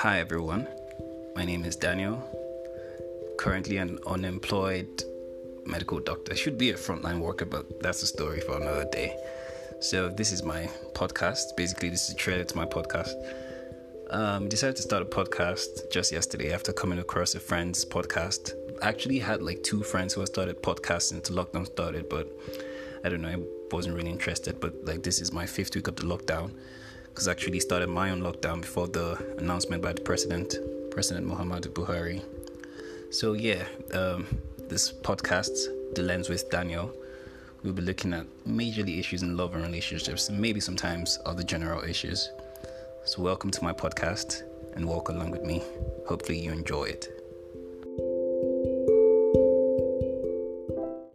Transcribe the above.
Hi everyone, my name is Daniel. Currently an unemployed medical doctor. I should be a frontline worker, but that's a story for another day. So this is my podcast. Basically, this is a trailer to my podcast. Um, decided to start a podcast just yesterday after coming across a friend's podcast. Actually had like two friends who started podcasts since lockdown started, but I don't know, I wasn't really interested. But like this is my fifth week of the lockdown because I actually started my own lockdown before the announcement by the president, President Muhammadu Buhari. So yeah, um, this podcast, The Lens with Daniel, we'll be looking at majorly issues in love and relationships, maybe sometimes other general issues. So welcome to my podcast and walk along with me. Hopefully you enjoy it.